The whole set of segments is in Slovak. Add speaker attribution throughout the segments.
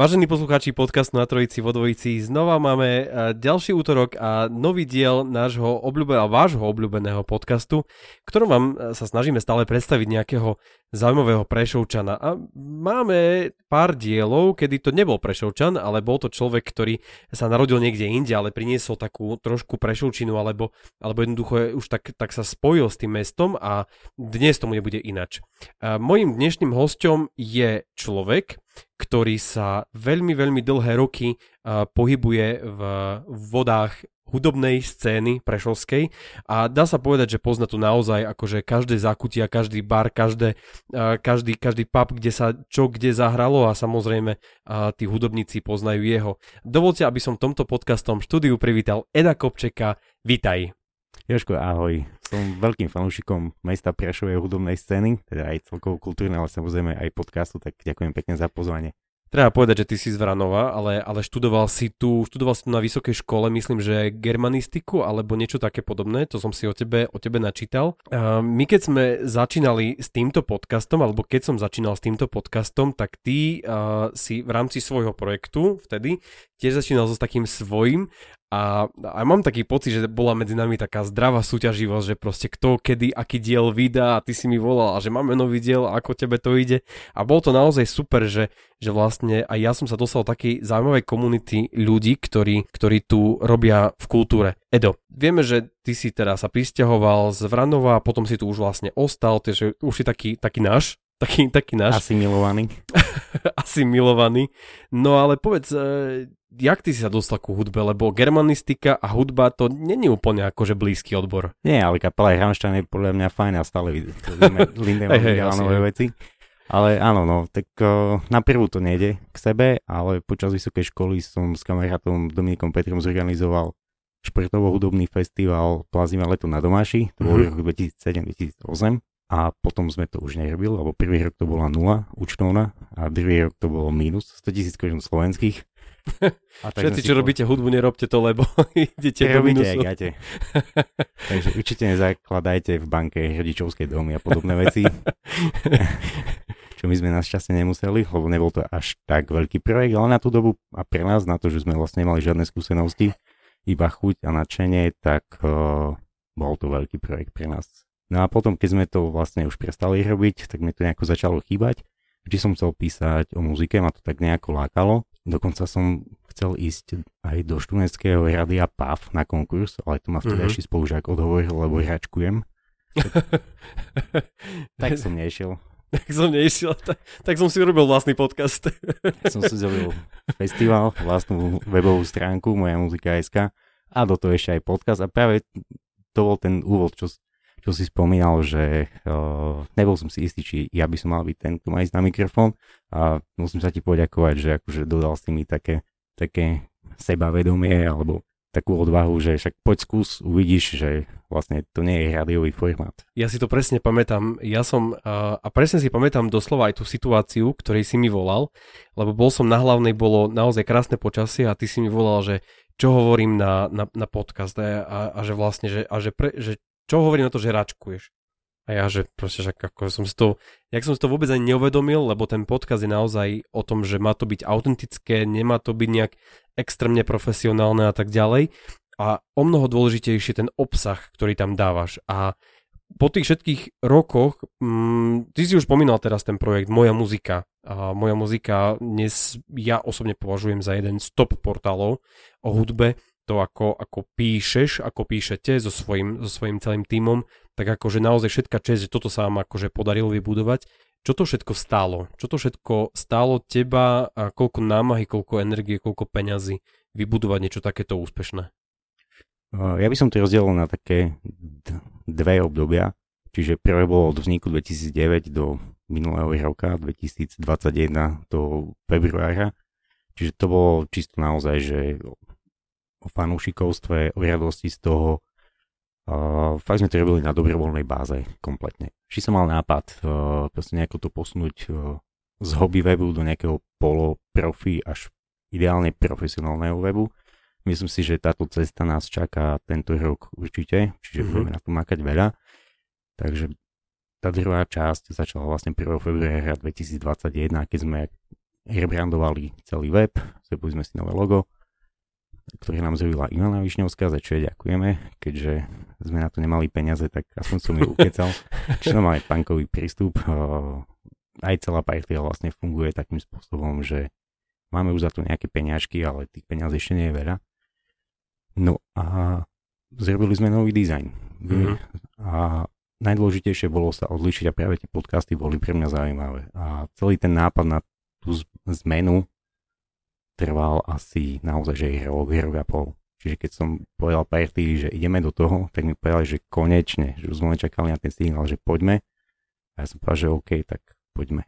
Speaker 1: Vážení poslucháči podcastu na Trojici vo Dvojici, znova máme e, ďalší útorok a nový diel nášho obľúbeného, vášho obľúbeného podcastu, ktorom vám e, sa snažíme stále predstaviť nejakého zaujímavého Prešovčana. A máme pár dielov, kedy to nebol Prešovčan, ale bol to človek, ktorý sa narodil niekde inde, ale priniesol takú trošku Prešovčinu, alebo, alebo jednoducho už tak, tak sa spojil s tým mestom a dnes tomu nebude inač. A mojím dnešným hostom je človek, ktorý sa veľmi, veľmi dlhé roky uh, pohybuje v vodách hudobnej scény prešovskej a dá sa povedať, že pozná tu naozaj akože každé zakutia, každý bar, každé, uh, každý, každý pub, kde sa čo kde zahralo a samozrejme uh, tí hudobníci poznajú jeho. Dovolte, aby som tomto podcastom štúdiu privítal Eda Kopčeka. Vítaj.
Speaker 2: Joško, ahoj. Som veľkým fanúšikom mesta Prešovej hudobnej scény, teda aj celkovo kultúrne, ale samozrejme aj podcastu, tak ďakujem pekne za pozvanie.
Speaker 1: Treba povedať, že ty si z Vranova, ale, ale študoval si tu, študoval si tu na vysokej škole, myslím, že germanistiku alebo niečo také podobné, to som si o tebe, o tebe načítal. A my keď sme začínali s týmto podcastom, alebo keď som začínal s týmto podcastom, tak ty uh, si v rámci svojho projektu vtedy tiež začínal so takým svojím a, a mám taký pocit, že bola medzi nami taká zdravá súťaživosť, že proste kto, kedy, aký diel vydá a ty si mi volal a že máme nový diel, ako tebe to ide. A bolo to naozaj super, že, že vlastne aj ja som sa dostal do takej zaujímavej komunity ľudí, ktorí, ktorí tu robia v kultúre. Edo, vieme, že ty si teda sa pristahoval z Vranova a potom si tu už vlastne ostal, takže už si taký, taký náš, taký, taký náš.
Speaker 2: Asi milovaný.
Speaker 1: Asi milovaný. No ale povedz, jak ty si sa dostal ku hudbe, lebo germanistika a hudba to není úplne akože blízky odbor.
Speaker 2: Nie, ale kapela Rammstein je podľa mňa fajn a stále vidíme Lindemann veci. Ale áno, no, tak uh, na prvú to nejde k sebe, ale počas vysokej školy som s kamarátom Dominikom Petrom zorganizoval športovo-hudobný festival Plazima leto na Domáši, to bol mm-hmm. rok 2007-2008 a potom sme to už nerobili, lebo prvý rok to bola nula účtovná a druhý rok to bolo mínus 100 tisíc korun slovenských
Speaker 1: a tak Všetci, čo po... robíte hudbu, nerobte to, lebo idete do minusu.
Speaker 2: Takže určite nezakladajte v banke rodičovskej domy a podobné veci. čo my sme našťastie nemuseli, lebo nebol to až tak veľký projekt, ale na tú dobu a pre nás, na to, že sme vlastne nemali žiadne skúsenosti, iba chuť a nadšenie, tak uh, bol to veľký projekt pre nás. No a potom, keď sme to vlastne už prestali robiť, tak mi to nejako začalo chýbať. Vždy som chcel písať o muzike, ma to tak nejako lákalo. Dokonca som chcel ísť aj do študentského radia PAF na konkurs, ale to ma vtedajší mm-hmm. spolužiak odhovoril, lebo hračkujem. Tak, tak som nešiel.
Speaker 1: Tak som nešiel, tak, tak som si urobil vlastný podcast.
Speaker 2: Som si zrobil festival, vlastnú webovú stránku, moja muzika.sk a do toho ešte aj podcast a práve to bol ten úvod, čo, čo si spomínal, že uh, nebol som si istý, či ja by som mal byť ten, kto má ísť na mikrofón a musím sa ti poďakovať, že akože dodal si mi také, také sebavedomie alebo takú odvahu, že však poď skús, uvidíš, že vlastne to nie je rádiový formát.
Speaker 1: Ja si to presne pamätám, ja som, uh, a presne si pamätám doslova aj tú situáciu, ktorej si mi volal, lebo bol som na hlavnej, bolo naozaj krásne počasie a ty si mi volal, že čo hovorím na, na, na podcast a, a, a že vlastne, že, a že, pre, že čo hovorím na to, že račkuješ. A ja, že proste, že ako som si to, jak som si to vôbec ani neuvedomil, lebo ten podcast je naozaj o tom, že má to byť autentické, nemá to byť nejak extrémne profesionálne a tak ďalej. A o mnoho dôležitejšie ten obsah, ktorý tam dávaš. A po tých všetkých rokoch, mm, ty si už spomínal teraz ten projekt Moja muzika. A moja muzika dnes ja osobne považujem za jeden z top portálov o hudbe to, ako, ako píšeš, ako píšete so svojím, so svojím celým tímom, tak akože naozaj všetka čest, že toto sa vám akože podarilo vybudovať. Čo to všetko stálo? Čo to všetko stálo teba a koľko námahy, koľko energie, koľko peňazí vybudovať niečo takéto úspešné?
Speaker 2: Ja by som to rozdelil na také dve obdobia. Čiže prvé bolo od vzniku 2009 do minulého roka, 2021 do februára. Čiže to bolo čisto naozaj, že o fanúšikovstve, o radosti z toho. Uh, fakt sme to robili na dobrovoľnej báze kompletne. Či som mal nápad uh, proste nejako to posunúť uh, z hobby webu do nejakého polo profi až ideálne profesionálneho webu. Myslím si, že táto cesta nás čaká tento rok určite, čiže mm-hmm. budeme na to makať veľa. Takže tá druhá časť začala vlastne 1. februára 2021, keď sme rebrandovali celý web, zrebili sme si nové logo, ktoré nám zrobila Ivana Višňovská, za čo jej ďakujeme, keďže sme na to nemali peniaze, tak aspoň som ju ukecal. Čiže máme punkový prístup. Aj celá partia vlastne funguje takým spôsobom, že máme už za to nejaké peňažky, ale tých peňazí ešte nie je veľa. No a zrobili sme nový dizajn. Mm-hmm. A najdôležitejšie bolo sa odlišiť a práve tie podcasty boli pre mňa zaujímavé. A celý ten nápad na tú zmenu trval asi naozaj, že je rok, rok a pol. Čiže keď som povedal partii, že ideme do toho, tak mi povedali, že konečne, že už sme čakali na ten signál, že poďme. A ja som povedal, že OK, tak poďme.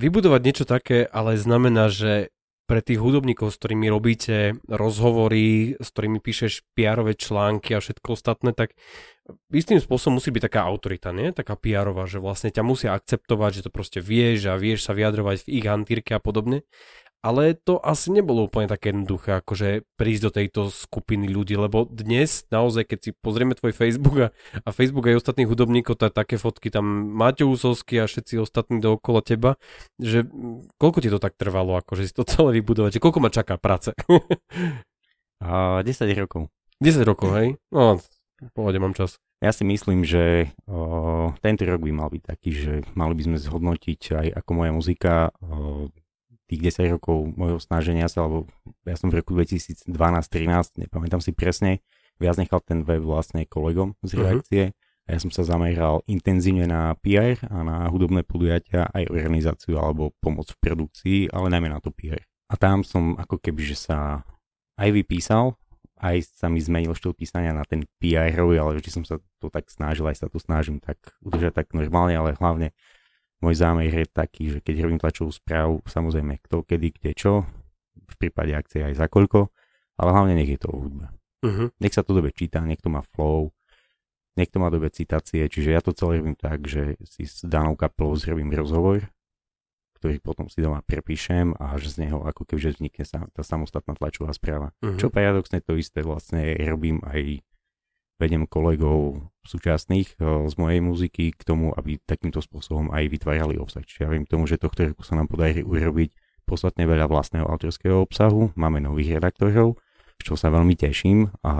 Speaker 1: Vybudovať niečo také ale znamená, že pre tých hudobníkov, s ktorými robíte rozhovory, s ktorými píšeš pr články a všetko ostatné, tak istým spôsobom musí byť taká autorita, nie? Taká pr že vlastne ťa musia akceptovať, že to proste vieš a vieš sa vyjadrovať v ich hantírke a podobne ale to asi nebolo úplne také jednoduché, akože prísť do tejto skupiny ľudí, lebo dnes naozaj, keď si pozrieme tvoj Facebook a, a Facebook aj ostatných hudobníkov, tak také fotky tam Maťo Úsovský a všetci ostatní dookola teba, že koľko ti to tak trvalo, akože si to celé vybudovať, že koľko ma čaká práce?
Speaker 2: uh, 10 rokov.
Speaker 1: 10 rokov, hej? No, pohode, mám čas.
Speaker 2: Ja si myslím, že o, tento rok by mal byť taký, že mali by sme zhodnotiť aj ako moja muzika o, tých 10 rokov môjho snaženia sa, alebo ja som v roku 2012-13, nepamätám si presne, viac nechal ten web vlastne kolegom z mhm. reakcie uh-huh. a ja som sa zameral intenzívne na PR a na hudobné podujatia, aj organizáciu alebo pomoc v produkcii, ale najmä na to PR. A tam som ako keby, že sa aj vypísal, aj sa mi zmenil štýl písania na ten PR, ale vždy som sa to tak snažil, aj sa to snažím tak udržať tak normálne, ale hlavne môj zámer je taký, že keď robím tlačovú správu, samozrejme kto, kedy, kde, čo, v prípade akcie aj za koľko, ale hlavne nech je to hudba. Uh-huh. Nech sa to dobe číta, niekto má flow, niekto má dobe citácie, čiže ja to celé robím tak, že si s danou kapelou zrobím rozhovor, ktorý potom si doma prepíšem a že z neho ako keby vznikne sa tá samostatná tlačová správa. Uh-huh. Čo paradoxne to isté vlastne robím aj vedem kolegov súčasných eh, z mojej muziky k tomu, aby takýmto spôsobom aj vytvárali obsah. Čiže ja viem k tomu, že tohto roku sa nám podarí urobiť podstatne veľa vlastného autorského obsahu, máme nových redaktorov, čo sa veľmi teším a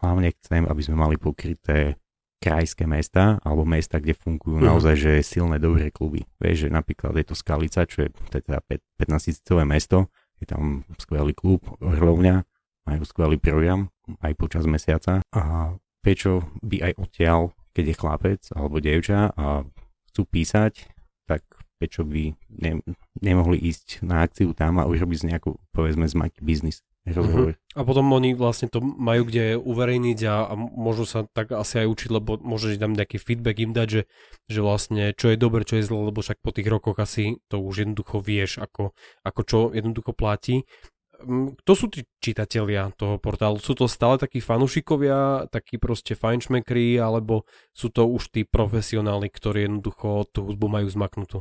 Speaker 2: hlavne chcem, aby sme mali pokryté krajské mesta alebo mesta, kde fungujú uh-huh. naozaj že silné dobré kluby. Vieš, že napríklad je to Skalica, čo je teda 15 tisícové mesto, je tam skvelý klub, Orlovňa, majú skvelý program aj počas mesiaca a prečo by aj odtiaľ, keď je chlapec alebo dievča a chcú písať, tak prečo by ne, nemohli ísť na akciu tam a urobiť z nejakú, povedzme, z biznis. Uh-huh.
Speaker 1: A potom oni vlastne to majú kde uverejniť a, a môžu sa tak asi aj učiť, lebo môžeš tam nejaký feedback im dať, že, že vlastne čo je dobre, čo je zle, lebo však po tých rokoch asi to už jednoducho vieš, ako, ako čo jednoducho platí kto sú tí čitatelia toho portálu? Sú to stále takí fanúšikovia, takí proste fajnšmekri, alebo sú to už tí profesionáli, ktorí jednoducho tú hudbu majú zmaknutú?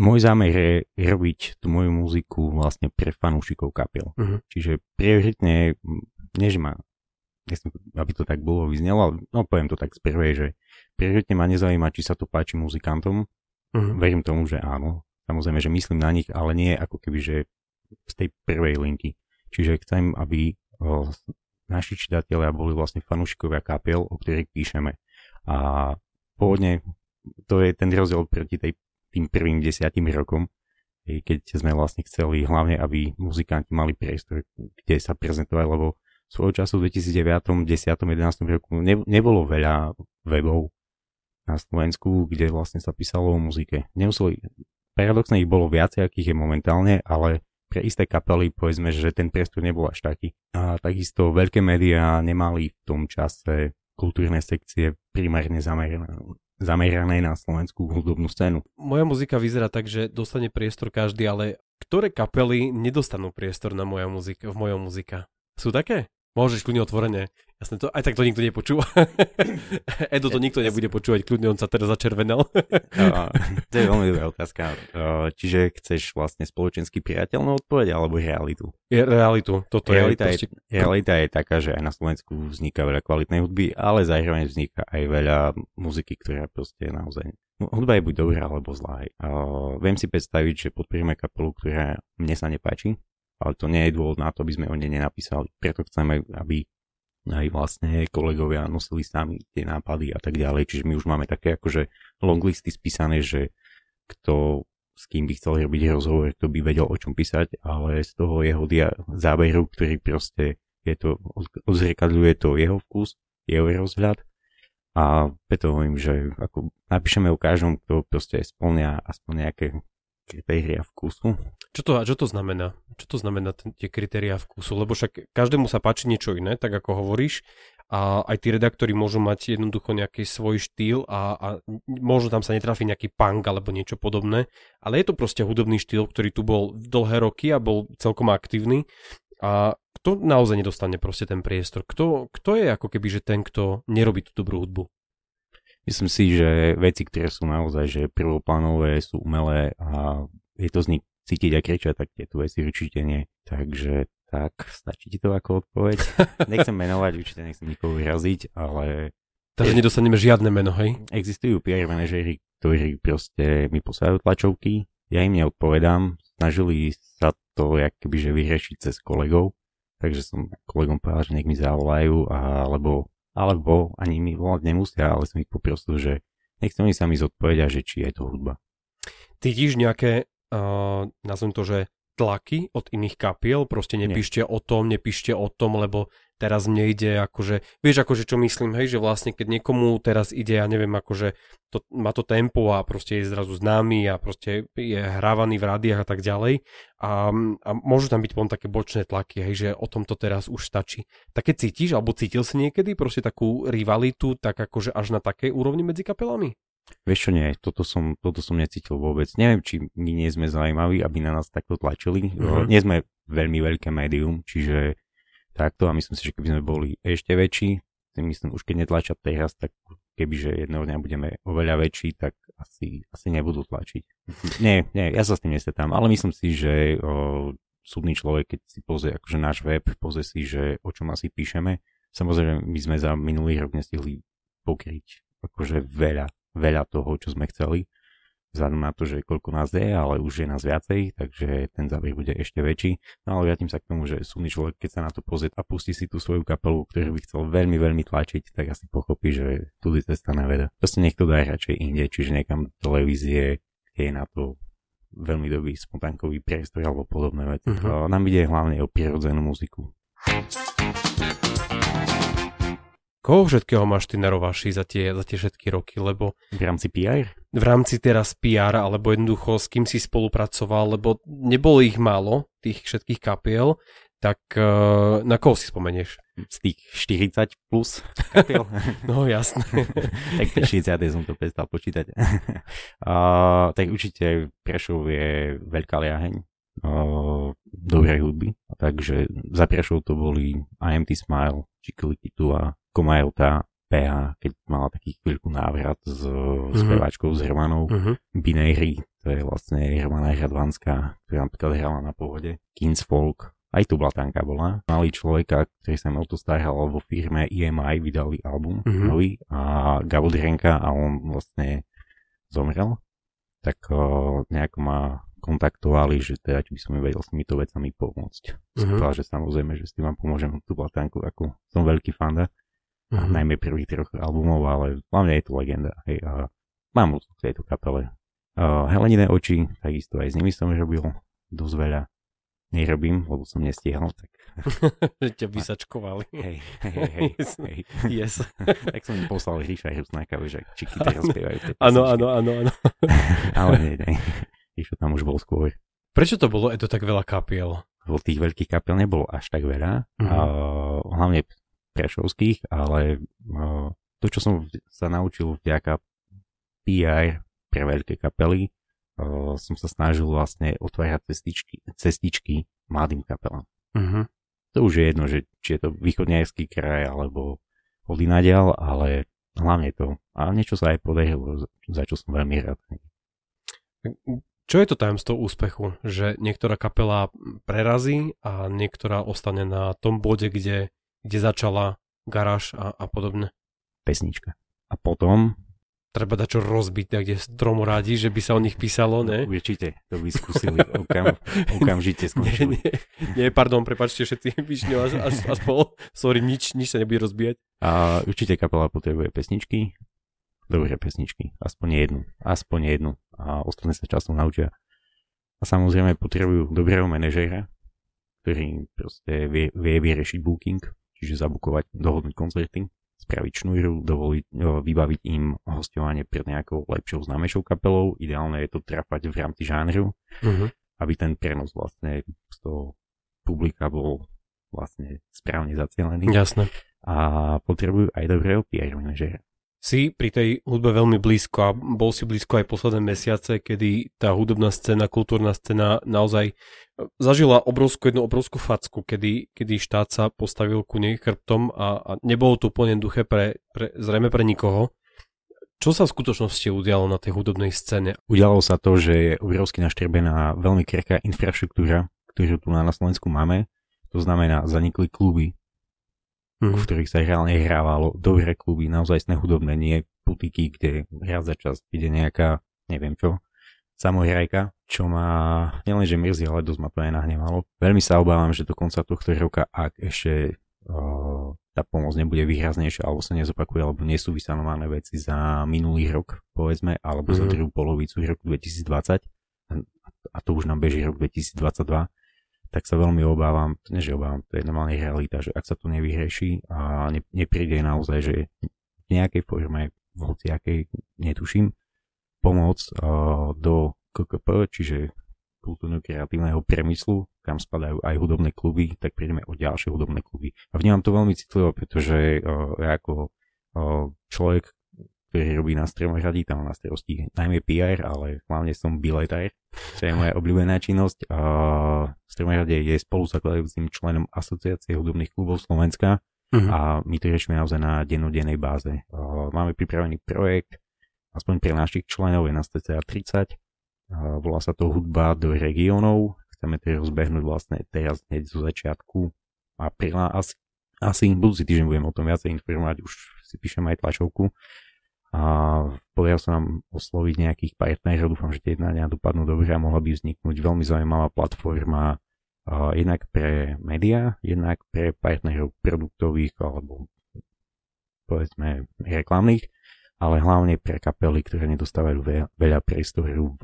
Speaker 2: Môj zámer je robiť tú moju muziku vlastne pre fanúšikov kapiel. Uh-huh. Čiže prioritne, než ma, nechcem, aby to tak bolo vyznelo, ale no poviem to tak z prvej, že prioritne ma nezaujíma, či sa to páči muzikantom. Uh-huh. Verím tomu, že áno. Samozrejme, že myslím na nich, ale nie ako keby, že z tej prvej linky. Čiže chcem, aby naši čitatelia boli vlastne fanúšikovia kapiel, o ktorých píšeme. A pôvodne to je ten rozdiel proti tej, tým prvým desiatým rokom, keď sme vlastne chceli hlavne, aby muzikanti mali priestor, kde sa prezentovali, lebo svojho času v 2009, 10, 11 roku ne, nebolo veľa webov na Slovensku, kde vlastne sa písalo o muzike. Nemuseli, paradoxne ich bolo viacej, akých je momentálne, ale pre isté kapely, povedzme, že ten priestor nebol až taký. A takisto veľké médiá nemali v tom čase kultúrne sekcie primárne zamerané, zamerané na slovenskú hudobnú scénu.
Speaker 1: Moja muzika vyzerá tak, že dostane priestor každý, ale ktoré kapely nedostanú priestor na moja muzika, v mojom muzika? Sú také? Môžeš kľudne otvorene. Jasne, to, aj tak to nikto nepočúva. Edo to nikto nebude počúvať, kľudne on sa teraz začervenal.
Speaker 2: uh, to je veľmi dobrá otázka. Uh, čiže chceš vlastne spoločenský priateľnú odpoveď alebo realitu?
Speaker 1: Je realitu. Toto
Speaker 2: realita,
Speaker 1: je,
Speaker 2: proste... je, realita je taká, že aj na Slovensku vzniká veľa kvalitnej hudby, ale zároveň vzniká aj veľa muziky, ktorá proste je naozaj no, hudba je buď dobrá alebo zlá. Uh, viem si predstaviť, že podporíme kapelu, ktorá mne sa nepáči, ale to nie je dôvod na to, aby sme o nej nenapísali. Preto chceme, aby aj vlastne kolegovia nosili sami tie nápady a tak ďalej. Čiže my už máme také akože longlisty spísané, že kto s kým by chcel robiť rozhovor, kto by vedel o čom písať, ale z toho jeho dia- záberu, ktorý proste je to, odzrkadľuje to jeho vkus, jeho rozhľad a preto hovorím, že ako napíšeme o každom, kto proste splňa aspoň nejaké kritéria vkusu.
Speaker 1: Čo to, čo to znamená? Čo to znamená ten, tie kritéria vkusu? Lebo však každému sa páči niečo iné, tak ako hovoríš. A aj tí redaktori môžu mať jednoducho nejaký svoj štýl a, a možno tam sa netrafi nejaký punk alebo niečo podobné. Ale je to proste hudobný štýl, ktorý tu bol dlhé roky a bol celkom aktívny. A kto naozaj nedostane proste ten priestor? Kto, kto je ako keby že ten, kto nerobí tú dobrú hudbu?
Speaker 2: Myslím si, že veci, ktoré sú naozaj že prvoplánové, sú umelé a je to z nich cítiť a kričať, tak tieto veci určite nie. Takže tak, stačí ti to ako odpoveď? Nechcem menovať, určite nechcem nikoho vyraziť, ale...
Speaker 1: Takže nedostaneme žiadne meno, hej?
Speaker 2: Existujú PR manažéri, ktorí proste mi posielajú tlačovky, ja im neodpovedám, snažili sa to jak že vyriešiť cez kolegov, takže som kolegom povedal, že nech mi zavolajú, alebo alebo ani mi volať nemusia, ale som ich poprosil, že nechcem mi sami zodpovedia, že či je to hudba.
Speaker 1: Cítiš nejaké, uh, nazvem to, že tlaky od iných kapiel, proste nepíšte Nie. o tom, nepíšte o tom, lebo teraz mne ide akože, vieš akože čo myslím, hej, že vlastne keď niekomu teraz ide, ja neviem, akože to, má to tempo a proste je zrazu známy a proste je hrávaný v rádiách a tak ďalej a, a môžu tam byť potom také bočné tlaky, hej, že o tom to teraz už stačí. Také cítiš, alebo cítil si niekedy proste takú rivalitu, tak akože až na takej úrovni medzi kapelami?
Speaker 2: Vieš čo nie, toto som, toto som necítil vôbec. Neviem, či my nie sme zaujímaví, aby na nás takto tlačili. Uh-huh. Nie sme veľmi veľké médium, čiže takto a myslím si, že keby sme boli ešte väčší, myslím už keď netlačia teraz, tak kebyže jedného dňa budeme oveľa väčší, tak asi, asi nebudú tlačiť. Nie, nie, ja sa s tým nestretám, ale myslím si, že o, súdny človek, keď si pozrie akože náš web, pozrie si, že o čom asi píšeme, samozrejme my sme za minulý rok nestihli pokryť akože veľa, veľa toho, čo sme chceli vzhľadom na to, že koľko nás je, ale už je nás viacej, takže ten záber bude ešte väčší. No ale vrátim sa k tomu, že súdny človek, keď sa na to pozrie a pustí si tú svoju kapelu, ktorú by chcel veľmi, veľmi tlačiť, tak asi pochopí, že tu je cesta na veda. Proste nech to dá radšej inde, čiže niekam televízie, je na to veľmi dobrý spontánkový priestor alebo podobné veci. Uh-huh. Nám ide hlavne o prirodzenú muziku.
Speaker 1: Koho všetkého máš ty na rovaši za tie, za tie všetky roky, lebo...
Speaker 2: V rámci PR?
Speaker 1: V rámci teraz PR, alebo jednoducho s kým si spolupracoval, lebo nebolo ich málo, tých všetkých kapiel, tak uh, na koho si spomenieš?
Speaker 2: Z tých 40 plus kapiel?
Speaker 1: no jasné.
Speaker 2: tak tie 40 som to prestal počítať. uh, tak určite Prešov je veľká liaheň dobrej hudby, takže za Prešov to boli IMT Smile, Chiquilikitu a Komajota PH, keď mala taký chvíľku návrat s mm-hmm. speváčkou s Hermanou. Mm-hmm. Binary, to je vlastne Hermana Hradvanská, ktorá napríklad hrala na pôvode. Kingsfolk, aj tu Blatanka bola. Mali človeka, ktorý sa o to staral vo firme EMI, vydali album mm-hmm. nový a Gabo Drenka a on vlastne zomrel. Tak o, nejako ma kontaktovali, že teda, či by som vedel s týmito vecami pomôcť. Mm-hmm. Som že samozrejme, že s tým vám pomôžem tú Blatanku, ako som veľký fanda uh-huh. najmä prvých troch albumov, ale hlavne je to legenda. Hej, a mám v tejto kapele. Uh, Helenine oči, takisto aj s nimi som robil dosť veľa. Nerobím, lebo som nestihal, tak...
Speaker 1: Že ťa vysačkovali.
Speaker 2: Hej, hej, hej. hej.
Speaker 1: Yes.
Speaker 2: tak som poslal Ríša Hrusnáka, že čiky teraz spievajú.
Speaker 1: Áno, áno, áno, áno.
Speaker 2: ale nie, nie. Ríšo tam už bol skôr.
Speaker 1: Prečo to bolo Edo tak veľa kapiel?
Speaker 2: Tých veľkých kapiel nebolo až tak veľa,
Speaker 1: Mhm.
Speaker 2: a, hlavne prešovských, ale a, to, čo som sa naučil vďaka PR pre veľké kapely, a, som sa snažil vlastne otvárať cestičky, cestičky mladým kapelám.
Speaker 1: Mhm.
Speaker 2: To už je jedno, že či je to východňarský kraj alebo odinadial, ale hlavne to. A niečo sa aj podarilo, za čo som veľmi rád.
Speaker 1: Čo je to tajomstvo úspechu? Že niektorá kapela prerazí a niektorá ostane na tom bode, kde, kde začala garáž a, a podobne.
Speaker 2: Pesnička. A potom
Speaker 1: Treba dať čo rozbiť niekde stromu rádi, že by sa o nich písalo, ne?
Speaker 2: určite to by skúsili okam, okamžite
Speaker 1: Nie,
Speaker 2: skončili.
Speaker 1: nie, nie, pardon, prepačte všetci, vyšňou až, až, až spol. Sorry, nič, nič sa nebude rozbíjať.
Speaker 2: A určite kapela potrebuje pesničky, dobré pesničky, aspoň jednu, aspoň jednu a ostatné sa časom naučia. A samozrejme potrebujú dobrého manažéra, ktorý proste vie, vie vyriešiť booking, čiže zabukovať, dohodnúť koncerty, spraviť šnúru, dovoliť, o, vybaviť im hostovanie pred nejakou lepšou známejšou kapelou. Ideálne je to trafať v rámci žánru,
Speaker 1: Uh-huh.
Speaker 2: aby ten prenos vlastne z toho publika bol vlastne správne zacielený
Speaker 1: Jasné.
Speaker 2: a potrebujú aj dobrého PR manažera.
Speaker 1: Si pri tej hudbe veľmi blízko a bol si blízko aj posledné mesiace, kedy tá hudobná scéna, kultúrna scéna naozaj e, zažila obrovskú, jednu obrovskú facku, kedy, kedy štát sa postavil ku nej chrbtom a, a nebolo to úplne duché pre, pre, zrejme pre nikoho. Čo sa v skutočnosti udialo na tej hudobnej scéne?
Speaker 2: Udialo sa to, že je obrovsky naštrbená veľmi krehká infraštruktúra, ktorú tu na Slovensku máme. To znamená, zanikli kluby, v
Speaker 1: Mhm.
Speaker 2: ktorých sa reálne hrávalo dobré kluby, naozaj hudobné, nie putiky, kde raz za čas ide nejaká, neviem čo, samohrajka, čo ma nielenže mrzí, ale dosť ma to aj nahnevalo. Veľmi sa obávam, že do konca tohto roka, ak ešte uh, tá pomoc nebude výraznejšia, alebo sa nezopakuje, alebo nie sú vysanované veci za minulý rok, povedzme, alebo za
Speaker 1: Mhm.
Speaker 2: druhú polovicu roku 2020, a to už nám beží rok 2022, tak sa veľmi obávam, nie že obávam, to je normálne realita, že ak sa to nevyrieši a ne, nepríde naozaj, že v nejakej forme, v hociakej, netuším, pomoc uh, do KKP, čiže kultúrno-kreatívneho priemyslu, kam spadajú aj hudobné kluby, tak prídeme o ďalšie hudobné kluby. A vnímam to veľmi citlivo, pretože uh, ja ako uh, človek, ktorý robí na stromoradi, tam na starosti najmä PR, ale hlavne som biletár, čo je moja obľúbená činnosť. A v stromorade je spoluzakladajúcim členom Asociácie hudobných klubov Slovenska
Speaker 1: Mhm.
Speaker 2: a my to riešime naozaj na dennodennej báze. Uh, Máme pripravený projekt, aspoň pre našich členov je nás cca 30. Uh, Volá sa to hudba do regiónov. Chceme to rozbehnúť vlastne teraz hneď zo začiatku apríla. Asi, asi budúci týždeň budem o tom viacej informovať, už si píšem aj tlačovku. A podarilo sa nám osloviť nejakých partnerov, dúfam, že tie jednania dopadnú dobre a mohla by vzniknúť veľmi zaujímavá platforma uh, jednak pre médiá, jednak pre partnerov produktových alebo povedzme reklamných, ale hlavne pre kapely, ktoré nedostávajú ve- veľa priestoru v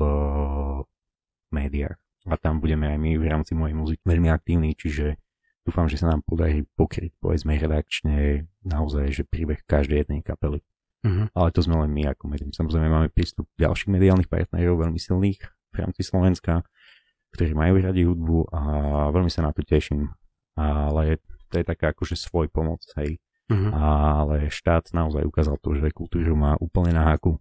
Speaker 2: médiách. A tam budeme aj my v rámci mojej muziky veľmi aktívni, čiže dúfam, že sa nám podarí pokryť povedzme redakčne naozaj, že príbeh každej jednej kapely.
Speaker 1: Mhm.
Speaker 2: Ale to sme len my ako médium. Samozrejme máme prístup ďalších mediálnych partnerov veľmi silných v rámci Slovenska, ktorí majú radi hudbu a veľmi sa na to teším. Ale to je taká akože svoj pomoc, hej.
Speaker 1: Mhm.
Speaker 2: Ale štát naozaj ukázal to, že kultúru má úplne na haku.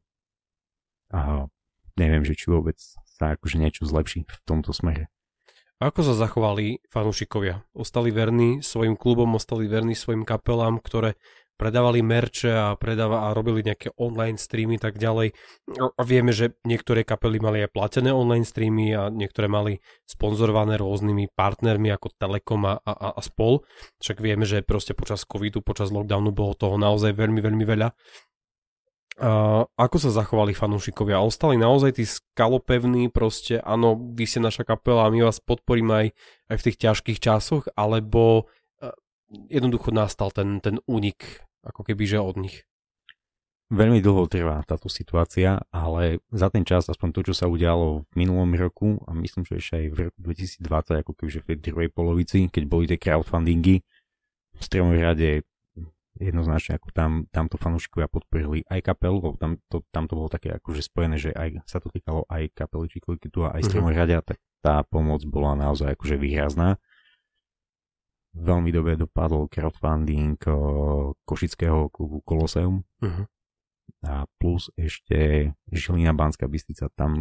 Speaker 2: A neviem, že či vôbec sa akože niečo zlepší v tomto smere.
Speaker 1: Ako sa zachovali fanúšikovia? Ostali verní svojim klubom, ostali verní svojim kapelám, ktoré predávali merče a, predáva, a robili nejaké online streamy tak ďalej. A a vieme, že niektoré kapely mali aj platené online streamy a niektoré mali sponzorované rôznymi partnermi ako Telekom a, a, a spol. Však vieme, že proste počas covidu, počas lockdownu bolo toho naozaj veľmi, veľmi veľa. A ako sa zachovali fanúšikovia? Ostali naozaj tí skalopevní, proste áno, vy ste naša kapela a my vás podporíme aj, aj v tých ťažkých časoch, alebo eh, jednoducho nastal ten, ten únik, ako keby že od nich.
Speaker 2: Veľmi dlho trvá táto situácia, ale za ten čas, aspoň to, čo sa udialo v minulom roku, a myslím, že ešte aj v roku 2020, ako kebyže v tej druhej polovici, keď boli tie crowdfundingy, v stromom rade jednoznačne, ako tam, tamto fanúšikovia podporili aj kapelu, lebo tam to, tam to bolo také akože spojené, že aj sa to týkalo aj kapely či tu aj stromoj mm-hmm. radia, tak tá pomoc bola naozaj akože výrazná. Veľmi dobre dopadol crowdfunding košického klubu Koloseum. Mm-hmm. A plus ešte Žilina Banská Bystrica, tam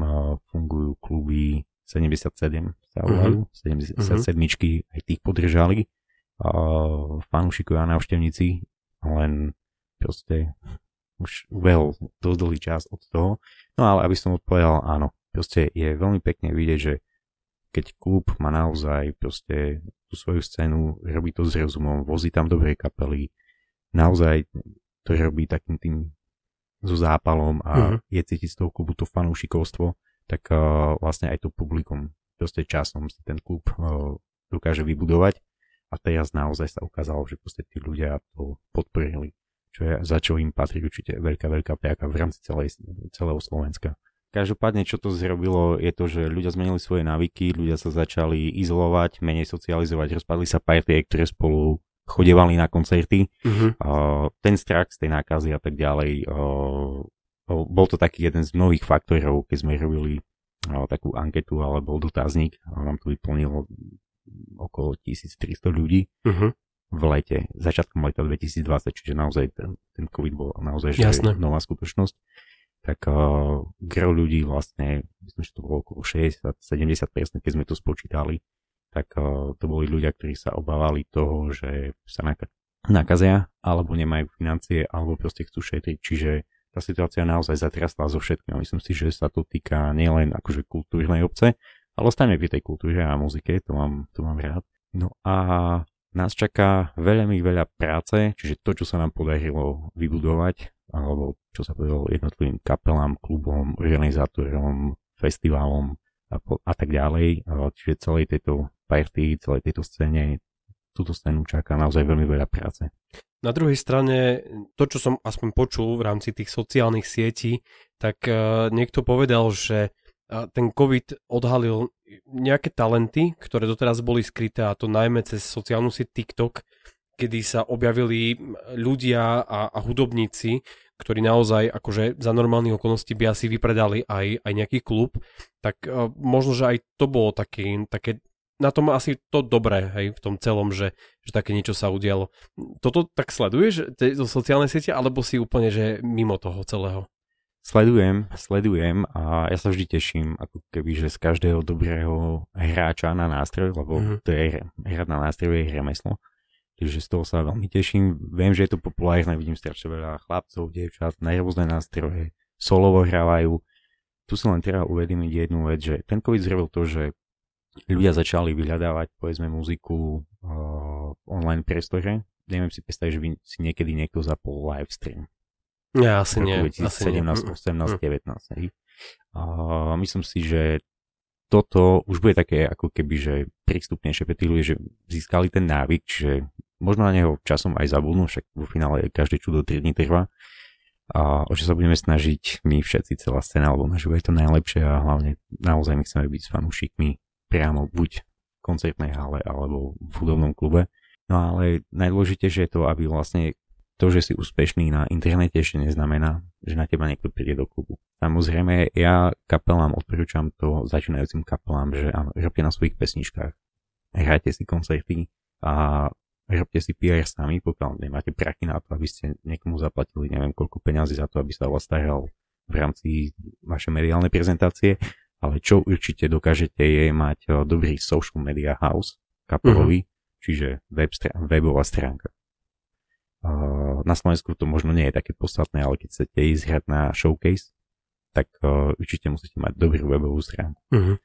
Speaker 2: fungujú kluby 77 sa volajú, mm-hmm. 77 aj tých podržali. fanúšikovia a návštevníci len proste už ubehol dosť dlhý čas od toho. No ale aby som odpovedal, áno, proste je veľmi pekne vidieť, že keď klub má naozaj proste tú svoju scénu, robí to s rozumom, vozí tam dobré kapely, naozaj to robí takým tým so zápalom a uh-huh. je cítiť z toho klubu to fanúšikovstvo, tak uh, vlastne aj to publikum proste časom si ten klub uh, dokáže vybudovať a teraz naozaj sa ukázalo, že proste tí ľudia to podporili, čo je, za čo im patrí určite veľká, veľká piaka v rámci celej, celého Slovenska. Každopádne, čo to zrobilo, je to, že ľudia zmenili svoje návyky, ľudia sa začali izolovať, menej socializovať, rozpadli sa partie, ktoré spolu chodevali na koncerty. Uh-huh. Uh, ten strach z tej nákazy a tak ďalej, uh, bol to taký jeden z mnohých faktorov, keď sme robili uh, takú anketu alebo dotazník, nám to vyplnilo okolo 1300 ľudí uh-huh. v lete, začiatkom leta 2020, čiže naozaj ten, ten COVID bol naozaj že nová skutočnosť. Tak uh, gro ľudí vlastne, myslím, že to bolo okolo 60-70%, keď sme to spočítali, tak uh, to boli ľudia, ktorí sa obávali toho, že sa nak- nakazia, alebo nemajú financie, alebo proste chcú šetriť, čiže tá situácia naozaj zatrasla so všetkým. Myslím si, že sa to týka nielen akože kultúrnej obce, ale ostaňme pri tej kultúre a muzike, to mám, to mám rád. No a nás čaká veľmi veľa práce, čiže to, čo sa nám podarilo vybudovať, alebo čo sa podarilo jednotlivým kapelám, klubom, organizátorom, festivalom a, po, a tak ďalej. Čiže celej tejto party, celej tejto scéne, túto scénu čaká naozaj veľmi veľa práce.
Speaker 1: Na druhej strane, to, čo som aspoň počul v rámci tých sociálnych sietí, tak uh, niekto povedal, že ten COVID odhalil nejaké talenty, ktoré doteraz boli skryté a to najmä cez sociálnu sieť TikTok, kedy sa objavili ľudia a, a hudobníci, ktorí naozaj akože za normálnych okolností by asi vypredali aj, aj nejaký klub, tak uh, možno, že aj to bolo taký, také na tom asi to dobré, hej, v tom celom, že, že také niečo sa udialo. Toto tak sleduješ, zo sociálnej siete, alebo si úplne, že mimo toho celého?
Speaker 2: Sledujem, sledujem a ja sa vždy teším, ako keby, že z každého dobrého hráča na nástroj, lebo mm-hmm. to je hrať na nástroj je remeslo. Takže z toho sa veľmi teším. Viem, že je to populárne, vidím strašne veľa chlapcov, dievčat na rôzne nástroje, solovo hrávajú. Tu sa len treba uvedomiť jednu vec, že ten COVID zrobil to, že ľudia začali vyhľadávať, povedzme, muziku uh, online priestore. Neviem si predstaviť, že by si niekedy niekto zapol live stream
Speaker 1: ja, asi nie.
Speaker 2: 2017, 18, 19. Hej. A myslím si, že toto už bude také ako keby, že prístupnejšie pre tých ľudí, že získali ten návyk, že možno na neho časom aj zabudnú, však vo finále každé čudo 3 dní trvá. A o čo sa budeme snažiť my všetci, celá scéna, alebo naživo je to najlepšie a hlavne naozaj my chceme byť s fanúšikmi priamo buď v koncertnej hale alebo v hudobnom klube. No ale najdôležitejšie je to, aby vlastne to, že si úspešný na internete ešte neznamená, že na teba niekto príde do klubu. Samozrejme, ja kapelám odporúčam to začínajúcim kapelám, že áno, robte na svojich pesničkách, hrajte si koncerty a robte si PR sami, pokiaľ nemáte prachy na to, aby ste niekomu zaplatili neviem koľko peňazí za to, aby sa vás staral v rámci vašej mediálnej prezentácie, ale čo určite dokážete je mať eh, dobrý social media house kapelový, uh-huh. čiže web, webová stránka na Slovensku to možno nie je také podstatné, ale keď chcete ísť hrať na showcase, tak uh, určite musíte mať dobrú webovú stránku. Uh-huh.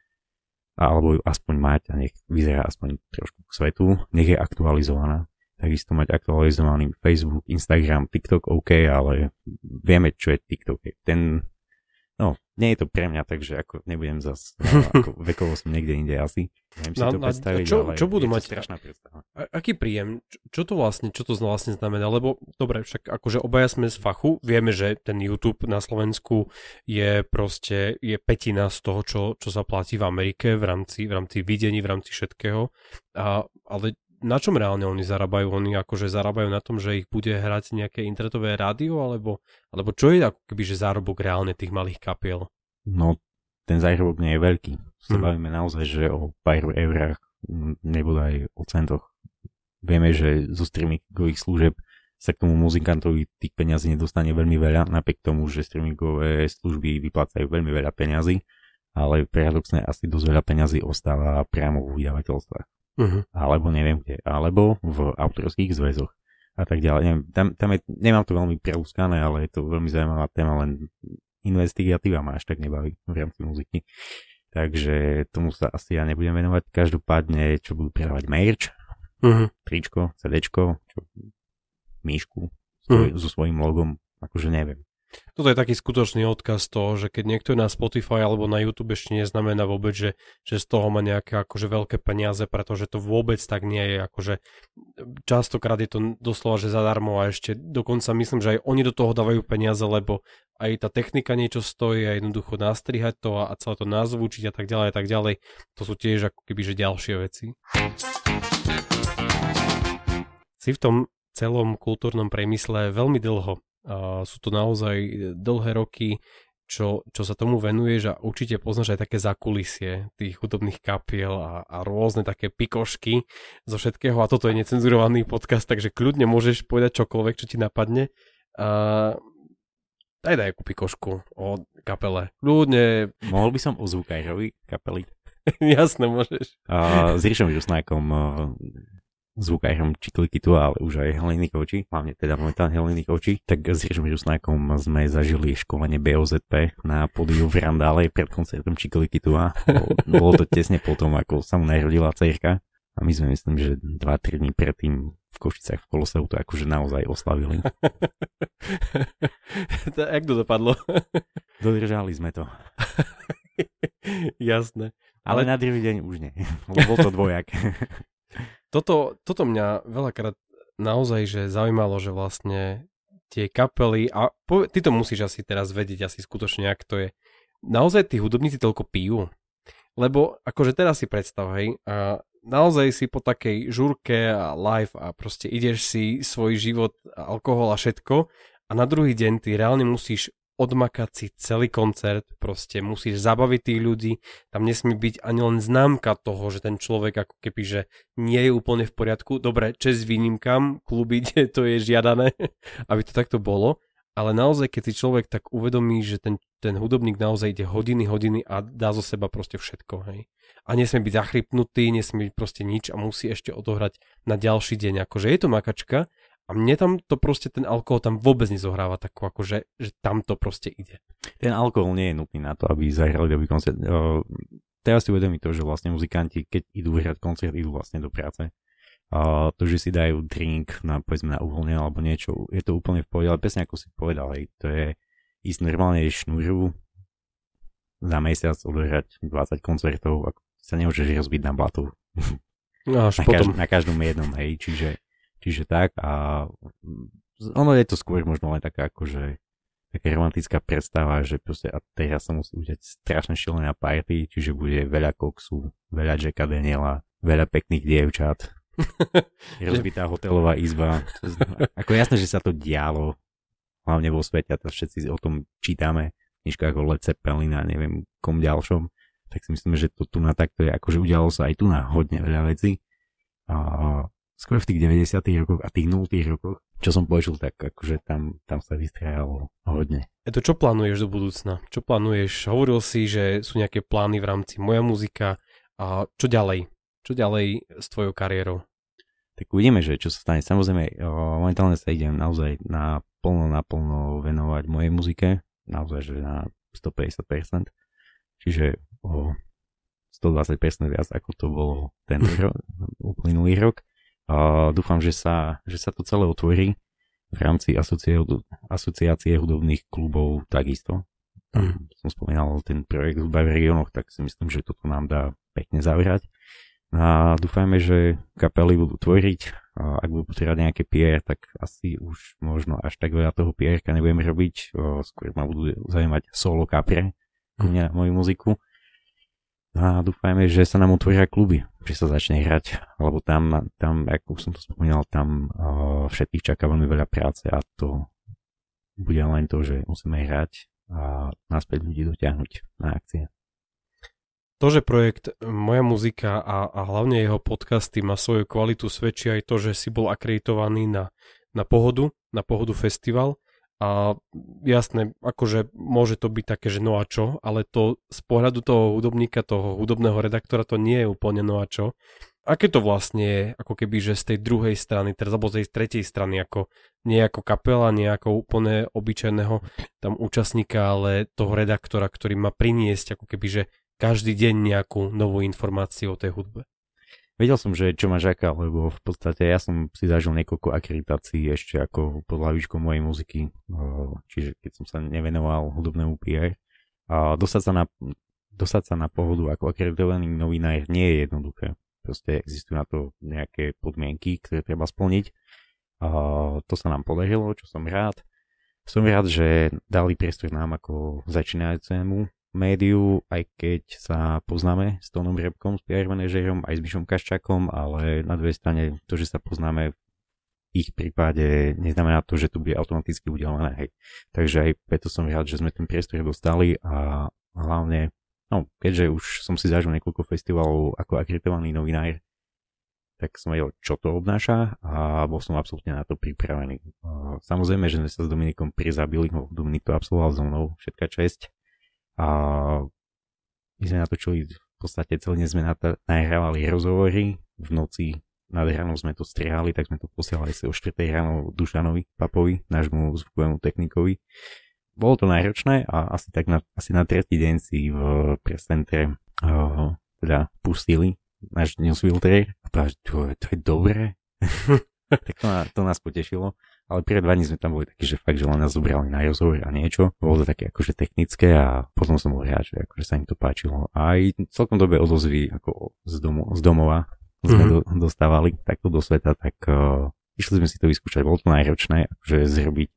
Speaker 2: Alebo ju aspoň mať a nech vyzerá aspoň trošku k svetu, nech je aktualizovaná. Takisto mať aktualizovaný Facebook, Instagram, TikTok OK, ale vieme, čo je TikTok. Ten No, nie je to pre mňa, takže ako nebudem zas, no, ako vekovo som niekde inde asi. Neviem si no, to predstaviť,
Speaker 1: čo,
Speaker 2: ale
Speaker 1: čo budú mať,
Speaker 2: strašná predstava.
Speaker 1: Aký príjem? Čo, čo to vlastne, čo to vlastne znamená? Lebo, dobre, však akože obaja sme z fachu, vieme, že ten YouTube na Slovensku je proste, je petina z toho, čo, čo sa platí v Amerike v rámci, v rámci videní, v rámci všetkého. A, ale na čom reálne oni zarábajú? Oni akože zarábajú na tom, že ich bude hrať nejaké internetové rádio, alebo, alebo čo je ako keby, že zárobok reálne tých malých kapiel?
Speaker 2: No, ten zárobok nie je veľký. Sa hmm. bavíme naozaj, že o pár eurách, nebude aj o centoch. Vieme, že zo streamingových služieb sa k tomu muzikantovi tých peňazí nedostane veľmi veľa, napriek tomu, že streamingové služby vyplácajú veľmi veľa peňazí, ale paradoxne asi dosť veľa peňazí ostáva priamo v vydavateľstvách uh-huh. alebo neviem kde, alebo v autorských zväzoch a tak ďalej. Neviem, tam, tam je, nemám to veľmi preúskané, ale je to veľmi zaujímavá téma, len investigatíva ma až tak nebaví v rámci muziky. Takže tomu sa asi ja nebudem venovať. Každopádne, čo budú predávať merch, uh-huh. tričko, CDčko, čo, míšku uh-huh. so svojím logom, akože neviem.
Speaker 1: Toto je taký skutočný odkaz toho, že keď niekto je na Spotify alebo na YouTube ešte neznamená vôbec, že, že z toho má nejaké akože veľké peniaze, pretože to vôbec tak nie je. Akože častokrát je to doslova, že zadarmo a ešte dokonca myslím, že aj oni do toho dávajú peniaze, lebo aj tá technika niečo stojí a jednoducho nastrihať to a, a celé to nazvučiť a tak ďalej a tak ďalej. To sú tiež ako keby že ďalšie veci. Si v tom celom kultúrnom priemysle veľmi dlho a sú to naozaj dlhé roky, čo, čo sa tomu venuješ a určite poznáš aj také zakulisie tých hudobných kapiel a, a rôzne také pikošky zo všetkého a toto je necenzurovaný podcast, takže kľudne môžeš povedať čokoľvek, čo ti napadne. A daj daj akú pikošku o kapele. Kľudne.
Speaker 2: Mohol by som o zvukárovi kapely?
Speaker 1: Jasne, môžeš.
Speaker 2: A, s Ríšom Rusnákom zvukárom Čiklikitu, ale už aj Heleny Koči, hlavne teda momentálne Heleny Koči, tak s Jiřom Rusnákom sme zažili školenie BOZP na podiu v Randále pred koncertom Čiklikitu a bolo to tesne potom, ako sa mu narodila cerka. A my sme myslím, že 2-3 dní predtým v Košicách v Koloseu to akože naozaj oslavili.
Speaker 1: Jak to dopadlo?
Speaker 2: Dodržali sme to.
Speaker 1: Jasné.
Speaker 2: Ale, Ale na druhý deň už nie. Bol to dvojak
Speaker 1: toto, toto mňa veľakrát naozaj že zaujímalo, že vlastne tie kapely, a po, ty to musíš asi teraz vedieť, asi skutočne, ak to je, naozaj tí hudobníci toľko pijú? Lebo akože teraz si predstav, hej, a naozaj si po takej žurke a live a proste ideš si svoj život, alkohol a všetko a na druhý deň ty reálne musíš odmakať si celý koncert, proste musíš zabaviť tých ľudí, tam nesmie byť ani len známka toho, že ten človek ako keby, že nie je úplne v poriadku. Dobre, čes výnimkám, kluby, to je žiadané, aby to takto bolo, ale naozaj, keď si človek tak uvedomí, že ten, ten hudobník naozaj ide hodiny, hodiny a dá zo seba proste všetko, hej. A nesmie byť zachrypnutý, nesmie byť proste nič a musí ešte odohrať na ďalší deň. Akože je to makačka, a mne tam to proste, ten alkohol tam vôbec nezohráva takú, akože, že tam to proste ide.
Speaker 2: Ten alkohol nie je nutný na to, aby zahrali dobrý koncert. Uh, teraz si uvedomí to, že vlastne muzikanti, keď idú hrať koncert, idú vlastne do práce. Uh, to, že si dajú drink na, povedzme, na uvoľne alebo niečo, je to úplne v pohode, ale presne ako si povedal, hej, to je ísť normálne šnúru za mesiac odohrať 20 koncertov, ako sa nemôžeš rozbiť na blatu.
Speaker 1: No, až na, potom.
Speaker 2: Každ- na každom jednom, hej, čiže Čiže tak a ono je to skôr možno len taká akože taká romantická predstava, že proste a teraz sa musí udiať strašne šilená party, čiže bude veľa koksu, veľa Jacka Daniela, veľa pekných dievčat, rozbitá hotelová izba. Ako jasné, že sa to dialo, hlavne vo svete, a to všetci o tom čítame, v knižkách o Led Zeppelin a neviem kom ďalšom, tak si myslíme, že to tu na takto je, akože udialo sa aj tu na hodne veľa vecí. A skôr v tých 90 rokoch a tých 0 rokoch, čo som počul, tak akože tam, tam sa vystrajalo hodne.
Speaker 1: E to čo plánuješ do budúcna? Čo plánuješ? Hovoril si, že sú nejaké plány v rámci Moja muzika a čo ďalej? Čo ďalej s tvojou kariérou?
Speaker 2: Tak uvidíme, že čo sa stane. Samozrejme, momentálne sa idem naozaj na plno, naplno venovať mojej muzike. Naozaj, že na 150%. Čiže o 120% viac, ako to bolo ten rok, uplynulý rok. A dúfam, že sa, že sa to celé otvorí v rámci asociácie hudobných klubov takisto. mm. som spomínal ten projekt hudba v regiónoch, tak si myslím, že toto nám dá pekne zavrať. A dúfajme, že kapely budú tvoriť. A ak budú potrebovať nejaké PR, tak asi už možno až tak veľa toho PR nebudeme robiť. Skôr ma budú zaujímať solo kapre, mm. mňa, moju muziku. A dúfajme, že sa nám otvoria kluby že sa začne hrať, lebo tam, tam ako som to spomínal, tam uh, všetkých čaká veľmi veľa práce a to bude len to, že musíme hrať a naspäť ľudí dotiahnuť na akcie.
Speaker 1: To, že projekt Moja muzika a, a hlavne jeho podcasty má svoju kvalitu, svedčí aj to, že si bol akreditovaný na, na Pohodu, na Pohodu festival a jasné, akože môže to byť také, že no a čo, ale to z pohľadu toho hudobníka, toho hudobného redaktora to nie je úplne no a čo. Aké to vlastne je, ako keby, že z tej druhej strany, teraz alebo z tej tretej strany, ako nie ako kapela, nie ako úplne obyčajného tam účastníka, ale toho redaktora, ktorý má priniesť ako keby, že každý deň nejakú novú informáciu o tej hudbe.
Speaker 2: Vedel som, že čo ma čaká, lebo v podstate ja som si zažil niekoľko akreditácií ešte ako pod hlavičkou mojej muziky, čiže keď som sa nevenoval hudobnému PR. A dostať sa na, dostať sa na pohodu ako akreditovaný novinár nie je jednoduché. Proste existujú na to nejaké podmienky, ktoré treba splniť. A to sa nám podarilo, čo som rád. Som rád, že dali priestor nám ako začínajúcemu médiu, aj keď sa poznáme s Tónom Repkom, s PR manažerom, aj s Bišom Kaščakom, ale na druhej strane to, že sa poznáme v ich prípade neznamená to, že tu bude automaticky udelené. Hej. Takže aj preto som rád, že sme ten priestor dostali a hlavne, no, keďže už som si zažil niekoľko festivalov ako akreditovaný novinár, tak som vedel, čo to obnáša a bol som absolútne na to pripravený. Samozrejme, že sme sa s Dominikom prizabili, Dominik to absolvoval so mnou, všetká česť a my sme natočili v podstate celý deň sme nahrávali rozhovory, v noci nad ránom sme to strihali, tak sme to posielali si o 4 ráno Dušanovi Papovi, nášmu zvukovému technikovi. Bolo to náročné a asi tak na, asi na tretí deň si v prescentre uh, teda pustili náš newsfilter a práve, to, to je dobré. tak to, to nás potešilo ale prvé dva dní sme tam boli takí, že fakt, že len nás zobrali na rozhovor a niečo. Bolo to také akože technické a potom som bol rád, že akože sa im to páčilo. A aj celkom dobe odozvy ako z, domo, z domova sme mm-hmm. do, dostávali takto do sveta, tak uh, išli sme si to vyskúšať. Bolo to náročné, akože zrobiť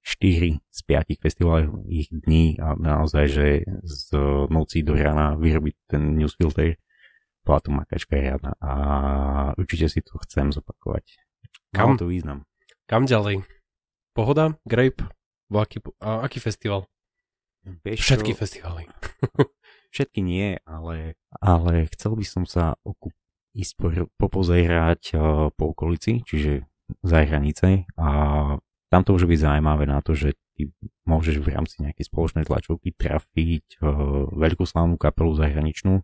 Speaker 2: 4 z 5 festivalových dní a naozaj, že z noci do rána vyrobiť ten newsfilter bola to makačka riadna a určite si to chcem zopakovať. Kam? to význam.
Speaker 1: Kam ďalej? Pohoda? Grape? Aký, a aký festival? Vieš Všetky čo? festivaly.
Speaker 2: Všetky nie, ale, ale chcel by som sa okup- ísť po, popozerať uh, po okolici, čiže za hranice a tam to môže byť zaujímavé na to, že ty môžeš v rámci nejakej spoločnej tlačovky trafiť uh, veľkú slávnu kapelu zahraničnú,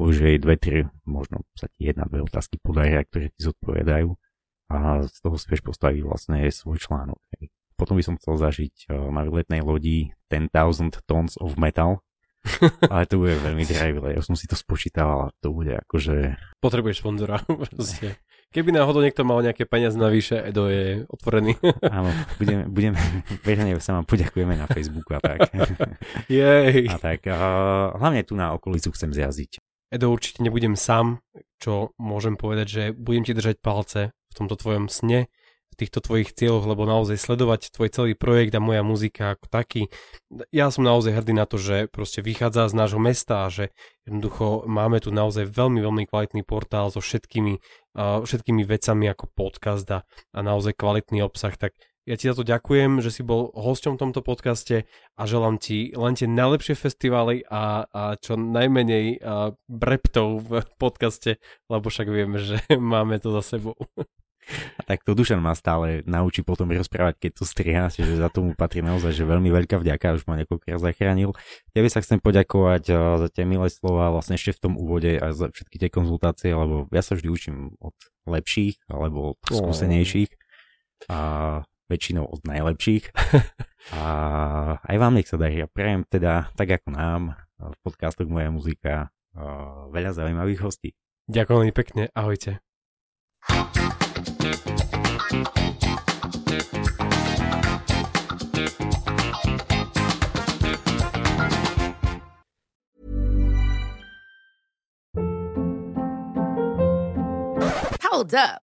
Speaker 2: už jej dve, tri, možno sa ti jedna, dve otázky podaria, ktoré ti zodpovedajú a z toho si vieš postaviť vlastne svoj článok. Potom by som chcel zažiť uh, na výletnej lodi 10,000 tons of metal, ale to bude veľmi drahé, ja som si to spočítal a to bude akože...
Speaker 1: Potrebuješ sponzora, proste. Keby náhodou niekto mal nejaké peniaze navyše, Edo je otvorený.
Speaker 2: Áno, budeme, budeme verejne sa vám poďakujeme na Facebooku a tak.
Speaker 1: Jej.
Speaker 2: A tak, a hlavne tu na okolicu chcem zjazdiť.
Speaker 1: Edo, určite nebudem sám, čo môžem povedať, že budem ti držať palce v tomto tvojom sne, v týchto tvojich cieľoch, lebo naozaj sledovať tvoj celý projekt a moja muzika ako taký. Ja som naozaj hrdý na to, že proste vychádza z nášho mesta a že jednoducho máme tu naozaj veľmi, veľmi kvalitný portál so všetkými, uh, všetkými vecami ako podcast a, a naozaj kvalitný obsah, tak ja ti za to ďakujem, že si bol hosťom v tomto podcaste a želám ti len tie najlepšie festivály a, a čo najmenej a breptov v podcaste, lebo však vieme, že máme to za sebou.
Speaker 2: A tak to Dušan ma stále naučí potom rozprávať, keď to striha, že za tomu patrí naozaj, že veľmi veľká vďaka, už ma niekoľkokrát zachránil. Tebe sa chcem poďakovať za tie milé slova vlastne ešte v tom úvode a za všetky tie konzultácie, lebo ja sa vždy učím od lepších alebo skúsenejších. A väčšinou od najlepších. A aj vám nech sa darí. Ja prajem teda, tak ako nám, v podcastoch Moja muzika, veľa zaujímavých hostí.
Speaker 1: Ďakujem veľmi pekne, ahojte.
Speaker 3: Hold up.